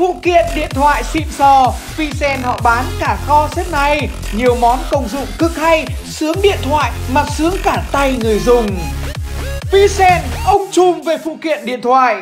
Phụ kiện điện thoại xịn sò, Visen họ bán cả kho xếp này. Nhiều món công dụng cực hay, sướng điện thoại mà sướng cả tay người dùng. Visen, ông chùm về phụ kiện điện thoại.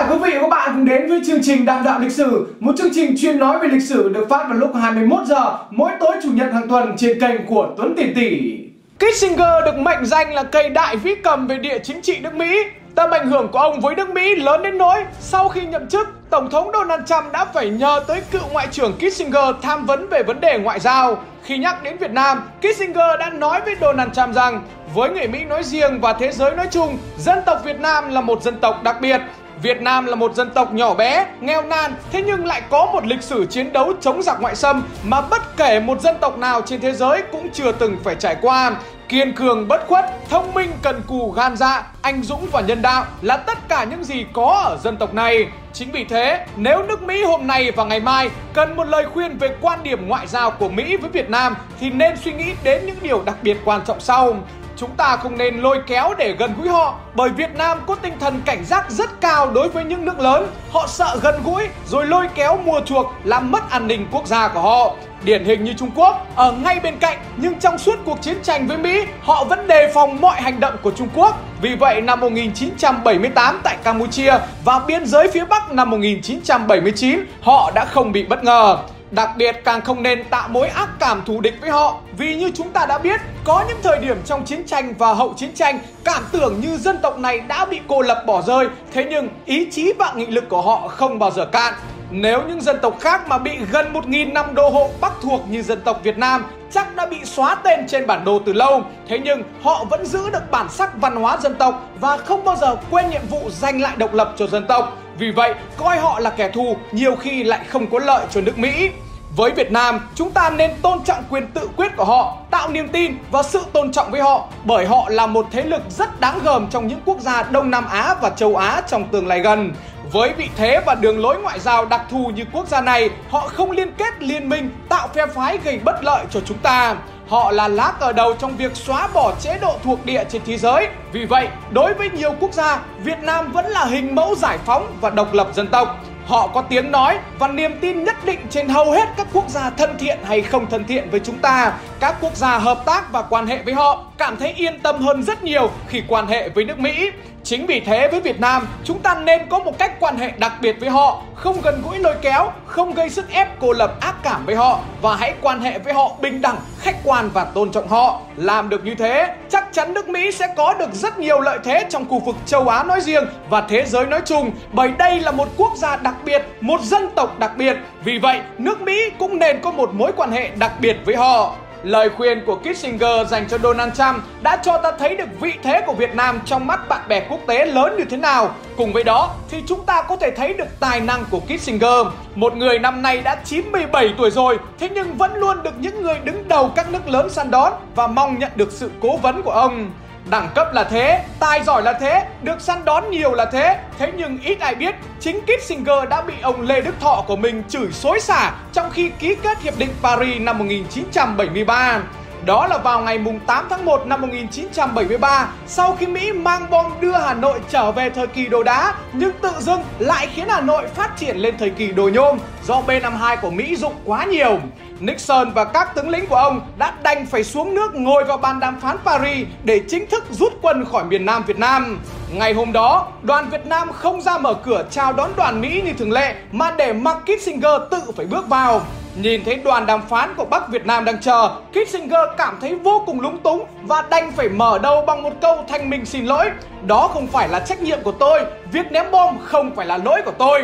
Cả quý vị và các bạn cùng đến với chương trình Đàm đạo lịch sử, một chương trình chuyên nói về lịch sử được phát vào lúc 21 giờ mỗi tối chủ nhật hàng tuần trên kênh của Tuấn Tỷ Tỷ. Kissinger được mệnh danh là cây đại vĩ cầm về địa chính trị nước Mỹ. Tầm ảnh hưởng của ông với nước Mỹ lớn đến nỗi sau khi nhậm chức, Tổng thống Donald Trump đã phải nhờ tới cựu Ngoại trưởng Kissinger tham vấn về vấn đề ngoại giao. Khi nhắc đến Việt Nam, Kissinger đã nói với Donald Trump rằng với người Mỹ nói riêng và thế giới nói chung, dân tộc Việt Nam là một dân tộc đặc biệt. Việt Nam là một dân tộc nhỏ bé, nghèo nàn, thế nhưng lại có một lịch sử chiến đấu chống giặc ngoại xâm mà bất kể một dân tộc nào trên thế giới cũng chưa từng phải trải qua. Kiên cường bất khuất, thông minh cần cù gan dạ, anh dũng và nhân đạo là tất cả những gì có ở dân tộc này. Chính vì thế, nếu nước Mỹ hôm nay và ngày mai cần một lời khuyên về quan điểm ngoại giao của Mỹ với Việt Nam thì nên suy nghĩ đến những điều đặc biệt quan trọng sau. Chúng ta không nên lôi kéo để gần gũi họ, bởi Việt Nam có tinh thần cảnh giác rất cao đối với những nước lớn. Họ sợ gần gũi rồi lôi kéo mua chuộc, làm mất an ninh quốc gia của họ. Điển hình như Trung Quốc, ở ngay bên cạnh, nhưng trong suốt cuộc chiến tranh với Mỹ, họ vẫn đề phòng mọi hành động của Trung Quốc. Vì vậy, năm 1978 tại Campuchia và biên giới phía Bắc năm 1979 họ đã không bị bất ngờ. Đặc biệt càng không nên tạo mối ác cảm thù địch với họ, Vì như chúng ta đã biết, Có những thời điểm trong chiến tranh và hậu chiến tranh, Cảm tưởng như dân tộc này đã bị cô lập bỏ rơi, Thế nhưng ý chí và nghị lực của họ không bao giờ cạn nếu những dân tộc khác mà bị gần 1.000 năm đô hộ bắc thuộc như dân tộc Việt Nam, chắc đã bị xóa tên trên bản đồ từ lâu. Thế nhưng họ vẫn giữ được bản sắc văn hóa dân tộc và không bao giờ quên nhiệm vụ giành lại độc lập cho dân tộc. Vì vậy, coi họ là kẻ thù nhiều khi lại không có lợi cho nước Mỹ. Với Việt Nam, chúng ta nên tôn trọng quyền tự quyết của họ, tạo niềm tin và sự tôn trọng với họ bởi họ là một thế lực rất đáng gờm trong những quốc gia Đông Nam Á và châu Á trong tương lai gần. Với vị thế và đường lối ngoại giao đặc thù như quốc gia này, họ không liên kết liên minh, tạo phe phái gây bất lợi cho chúng ta. Họ là lá cờ đầu trong việc xóa bỏ chế độ thuộc địa trên thế giới. Vì vậy, đối với nhiều quốc gia, Việt Nam vẫn là hình mẫu giải phóng và độc lập dân tộc. Họ có tiếng nói và niềm tin nhất định trên hầu hết các quốc gia thân thiện hay không thân thiện với chúng ta. Các quốc gia hợp tác và quan hệ với họ cảm thấy yên tâm hơn rất nhiều khi quan hệ với nước Mỹ. Chính vì thế với Việt Nam, chúng ta nên có một cách quan hệ đặc biệt với họ, không gần gũi lôi kéo, không gây sức ép cô lập ác cảm với họ và hãy quan hệ với họ bình đẳng, khách quan và tôn trọng họ. Làm được như thế, chắc chắn nước Mỹ sẽ có được rất nhiều lợi thế trong khu vực châu Á nói riêng và thế giới nói chung bởi đây là một quốc gia đặc biệt, một dân tộc đặc biệt. Vì vậy, nước Mỹ cũng nên có một mối quan hệ đặc biệt với họ. Lời khuyên của Kissinger dành cho Donald Trump đã cho ta thấy được vị thế của Việt Nam trong mắt bạn bè quốc tế lớn như thế nào. Cùng với đó thì chúng ta có thể thấy được tài năng của Kissinger. Một người năm nay đã 97 tuổi rồi, thế nhưng vẫn luôn được những người đứng đầu các nước lớn săn đón và mong nhận được sự cố vấn của ông. Đẳng cấp là thế, tài giỏi là thế, được săn đón nhiều là thế. Thế nhưng ít ai biết, chính Kissinger đã bị ông Lê Đức Thọ của mình chửi xối xả Trong khi ký kết Hiệp định Paris năm 1973 đó là vào ngày 8 tháng 1 năm 1973 Sau khi Mỹ mang bom đưa Hà Nội trở về thời kỳ đồ đá Nhưng tự dưng lại khiến Hà Nội phát triển lên thời kỳ đồ nhôm Do B-52 của Mỹ dụng quá nhiều. Nixon và các tướng lĩnh của ông đã đành phải xuống nước ngồi vào bàn đàm phán Paris để chính thức rút quân khỏi miền Nam Việt Nam. Ngày hôm đó, đoàn Việt Nam không ra mở cửa chào đón đoàn Mỹ như thường lệ mà để mặc Kissinger tự phải bước vào. Nhìn thấy đoàn đàm phán của Bắc Việt Nam đang chờ, Kissinger cảm thấy vô cùng lúng túng và đành phải mở đầu bằng một câu thanh minh xin lỗi. Đó không phải là trách nhiệm của tôi, việc ném bom không phải là lỗi của tôi.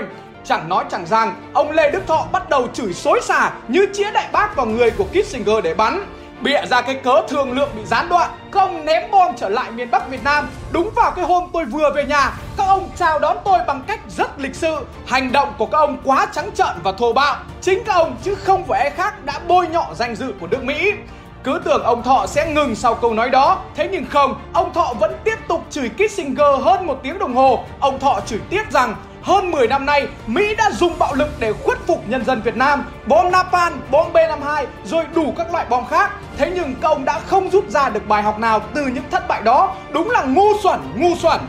Chẳng nói chẳng rằng, ông Lê Đức Thọ bắt đầu chửi xối xả như chĩa đại bác vào người của Kissinger để bắn. Bịa ra cái cớ thương lượng bị gián đoạn Các ông ném bom trở lại miền Bắc Việt Nam. Đúng vào cái hôm tôi vừa về nhà Các ông chào đón tôi bằng cách rất lịch sự. Hành động của các ông quá trắng trợn và thô bạo. Chính các ông chứ không phải ai khác đã bôi nhọ danh dự của nước Mỹ cứ tưởng ông Thọ sẽ ngừng sau câu nói đó Thế nhưng không, ông Thọ vẫn tiếp tục chửi Kissinger hơn một tiếng đồng hồ Ông Thọ chửi tiếp rằng hơn 10 năm nay Mỹ đã dùng bạo lực để khuất phục nhân dân Việt Nam, bom napalm, bom B52 rồi đủ các loại bom khác. Thế nhưng các ông đã không rút ra được bài học nào từ những thất bại đó. Đúng là ngu xuẩn, ngu xuẩn.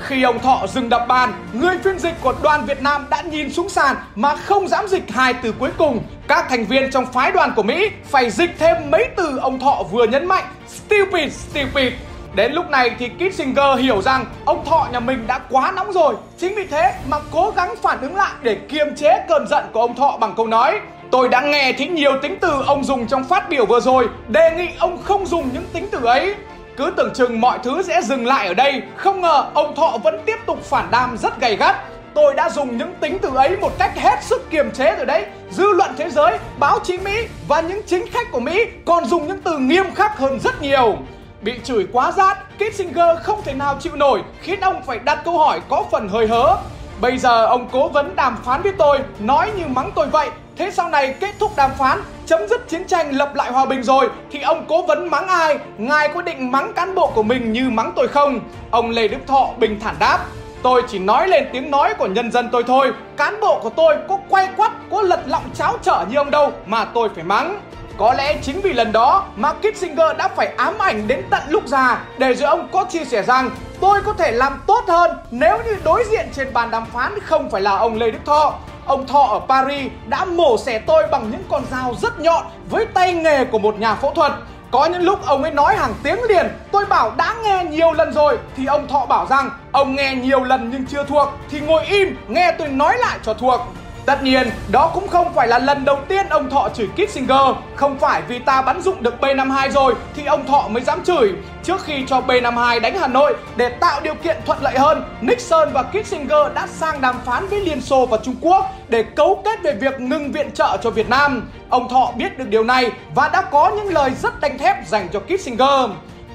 Khi ông Thọ dừng đập bàn, người phiên dịch của đoàn Việt Nam đã nhìn xuống sàn mà không dám dịch hai từ cuối cùng. Các thành viên trong phái đoàn của Mỹ phải dịch thêm mấy từ ông Thọ vừa nhấn mạnh Stupid, stupid. Đến lúc này thì Kissinger hiểu rằng ông Thọ nhà mình đã quá nóng rồi. Chính vì thế mà cố gắng phản ứng lại để kiềm chế cơn giận của ông Thọ bằng câu nói Tôi đã nghe thấy nhiều tính từ ông dùng trong phát biểu vừa rồi Đề nghị ông không dùng những tính từ ấy cứ tưởng chừng mọi thứ sẽ dừng lại ở đây Không ngờ ông Thọ vẫn tiếp tục phản đam rất gay gắt. Tôi đã dùng những tính từ ấy một cách hết sức kiềm chế rồi đấy. Dư luận thế giới, báo chí Mỹ và những chính khách của Mỹ còn dùng những từ nghiêm khắc hơn rất nhiều. Bị chửi quá rát, Kissinger không thể nào chịu nổi khiến ông phải đặt câu hỏi có phần hơi hớ. Bây giờ ông cố vấn đàm phán với tôi, nói như mắng tôi vậy. Thế sau này kết thúc đàm phán, chấm dứt chiến tranh lập lại hòa bình rồi Thì ông cố vấn mắng ai? Ngài có định mắng cán bộ của mình như mắng tôi không? Ông Lê Đức Thọ bình thản đáp Tôi chỉ nói lên tiếng nói của nhân dân tôi thôi Cán bộ của tôi có quay quắt, có lật lọng cháo trở như ông đâu Mà tôi phải mắng có lẽ chính vì lần đó mà Kissinger đã phải ám ảnh đến tận lúc già để rồi ông có chia sẻ rằng tôi có thể làm tốt hơn nếu như đối diện trên bàn đàm phán không phải là ông Lê Đức Thọ. Ông Thọ ở Paris đã mổ xẻ tôi bằng những con dao rất nhọn với tay nghề của một nhà phẫu thuật. Có những lúc ông ấy nói hàng tiếng liền, Tôi bảo đã nghe nhiều lần rồi Thì ông Thọ bảo rằng, Ông nghe nhiều lần nhưng chưa thuộc, Thì ngồi im, nghe tôi nói lại cho thuộc Tất nhiên, đó cũng không phải là lần đầu tiên ông Thọ chửi Kissinger. Không phải vì ta bắn dụng được B-52 rồi thì ông Thọ mới dám chửi. Trước khi cho B-52 đánh Hà Nội để tạo điều kiện thuận lợi hơn, Nixon và Kissinger đã sang đàm phán với Liên Xô và Trung Quốc để cấu kết về việc ngừng viện trợ cho Việt Nam. Ông Thọ biết được điều này và đã có những lời rất đanh thép dành cho Kissinger.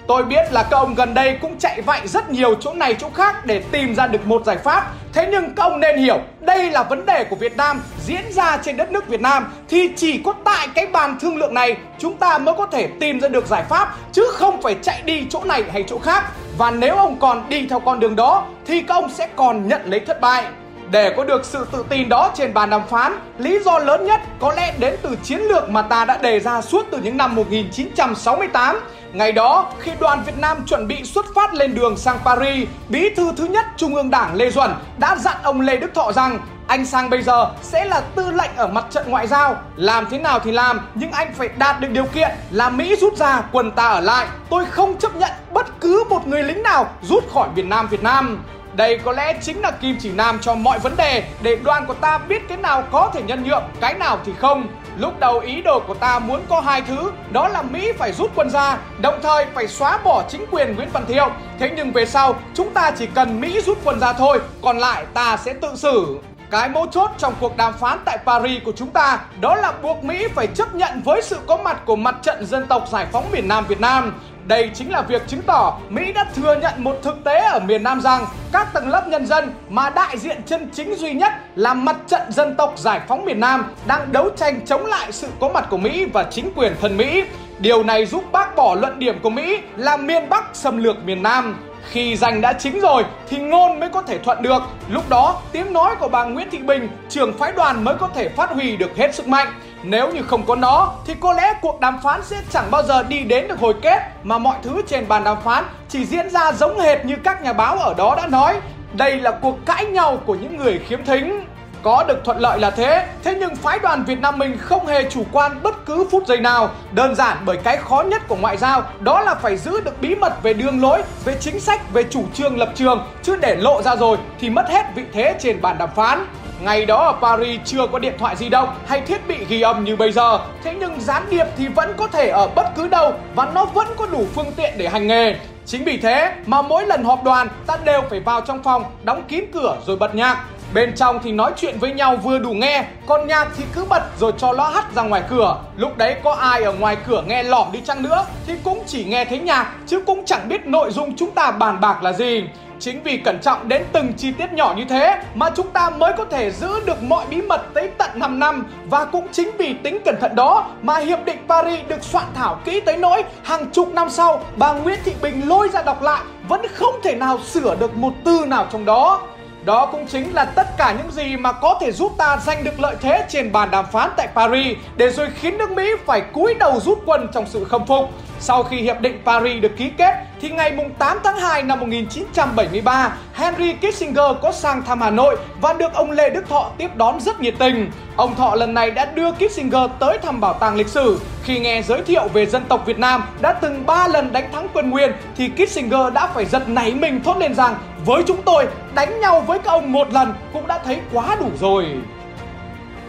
Tôi biết là các ông gần đây cũng chạy vạy rất nhiều chỗ này chỗ khác để tìm ra được một giải pháp. Thế nhưng các ông nên hiểu, đây là vấn đề của Việt Nam diễn ra trên đất nước Việt Nam. Thì chỉ có tại cái bàn thương lượng này chúng ta mới có thể tìm ra được giải pháp, Chứ không phải chạy đi chỗ này hay chỗ khác. Và nếu ông còn đi theo con đường đó, thì các ông sẽ còn nhận lấy thất bại để có được sự tự tin đó trên bàn đàm phán, lý do lớn nhất có lẽ đến từ chiến lược mà ta đã đề ra suốt từ những năm 1968 Ngày đó, khi đoàn Việt Nam chuẩn bị xuất phát lên đường sang Paris, bí thư thứ nhất Trung ương Đảng Lê Duẩn đã dặn ông Lê Đức Thọ rằng anh sang bây giờ sẽ là tư lệnh ở mặt trận ngoại giao. Làm thế nào thì làm Nhưng anh phải đạt được điều kiện là Mỹ rút ra quân ta ở lại. Tôi không chấp nhận bất cứ một người lính nào rút khỏi Việt Nam Việt Nam đây có lẽ chính là kim chỉ nam cho mọi vấn đề để đoàn của ta biết cái nào có thể nhân nhượng, cái nào thì không. Lúc đầu ý đồ của ta muốn có hai thứ, đó là Mỹ phải rút quân ra, đồng thời phải xóa bỏ chính quyền Nguyễn Văn Thiệu. Thế nhưng về sau, chúng ta chỉ cần Mỹ rút quân ra thôi, còn lại ta sẽ tự xử. Cái mấu chốt trong cuộc đàm phán tại Paris của chúng ta đó là buộc Mỹ phải chấp nhận với sự có mặt của mặt trận dân tộc giải phóng miền Nam Việt Nam. Đây chính là việc chứng tỏ Mỹ đã thừa nhận một thực tế ở miền Nam rằng các tầng lớp nhân dân mà đại diện chân chính duy nhất là mặt trận dân tộc giải phóng miền Nam đang đấu tranh chống lại sự có mặt của Mỹ và chính quyền thân Mỹ. Điều này giúp bác bỏ luận điểm của Mỹ là miền Bắc xâm lược miền Nam. Khi giành đã chính rồi thì ngôn mới có thể thuận được. Lúc đó tiếng nói của bà Nguyễn Thị Bình, trưởng phái đoàn mới có thể phát huy được hết sức mạnh. Nếu như không có nó thì có lẽ cuộc đàm phán sẽ chẳng bao giờ đi đến được hồi kết mà mọi thứ trên bàn đàm phán chỉ diễn ra giống hệt như các nhà báo ở đó đã nói. Đây là cuộc cãi nhau của những người khiếm thính. Có được thuận lợi là thế, thế nhưng phái đoàn Việt Nam mình không hề chủ quan bất cứ phút giây nào. Đơn giản bởi cái khó nhất của ngoại giao đó là phải giữ được bí mật về đường lối, về chính sách, về chủ trương lập trường. Chứ để lộ ra rồi thì mất hết vị thế trên bàn đàm phán. Ngày đó ở Paris chưa có điện thoại di động hay thiết bị ghi âm như bây giờ. Thế nhưng gián điệp thì vẫn có thể ở bất cứ đâu và nó vẫn có đủ phương tiện để hành nghề. Chính vì thế mà mỗi lần họp đoàn ta đều phải vào trong phòng, đóng kín cửa rồi bật nhạc. Bên trong thì nói chuyện với nhau vừa đủ nghe, Còn nhạc thì cứ bật rồi cho nó hắt ra ngoài cửa. Lúc đấy có ai ở ngoài cửa nghe lỏm đi chăng nữa, Thì cũng chỉ nghe thấy nhạc, Chứ cũng chẳng biết nội dung chúng ta bàn bạc là gì. Chính vì cẩn trọng đến từng chi tiết nhỏ như thế mà chúng ta mới có thể giữ được mọi bí mật tới tận 5 năm. Và cũng chính vì tính cẩn thận đó mà Hiệp định Paris được soạn thảo kỹ tới nỗi hàng chục năm sau, bà Nguyễn Thị Bình lôi ra đọc lại, vẫn không thể nào sửa được một từ nào trong đó. Đó cũng chính là tất cả những gì mà có thể giúp ta giành được lợi thế trên bàn đàm phán tại Paris để rồi khiến nước Mỹ phải cúi đầu rút quân trong sự khâm phục. Sau khi Hiệp định Paris được ký kết thì ngày 8 tháng 2 năm 1973, Henry Kissinger có sang thăm Hà Nội và được ông Lê Đức Thọ tiếp đón rất nhiệt tình. Ông Thọ lần này đã đưa Kissinger tới thăm bảo tàng lịch sử. Khi nghe giới thiệu về dân tộc Việt Nam đã từng 3 lần đánh thắng quân Nguyên thì Kissinger đã phải giật nảy mình thốt lên rằng với chúng tôi đánh nhau với các ông một lần cũng đã thấy quá đủ rồi.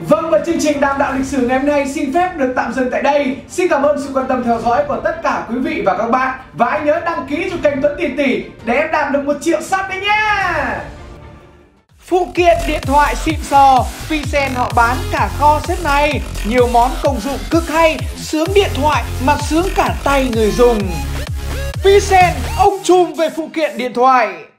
Vâng và chương trình đàm đạo lịch sử ngày hôm nay xin phép được tạm dừng tại đây. Xin cảm ơn sự quan tâm theo dõi của tất cả quý vị và các bạn. Và hãy nhớ đăng ký cho kênh Tuấn Tiền Tỷ để em đạt được một triệu sub đấy nhé. Phụ kiện điện thoại xịn sò, Pisen họ bán cả kho set này. Nhiều món công dụng cực hay, sướng điện thoại mà sướng cả tay người dùng. Pisen, ông chùm về phụ kiện điện thoại.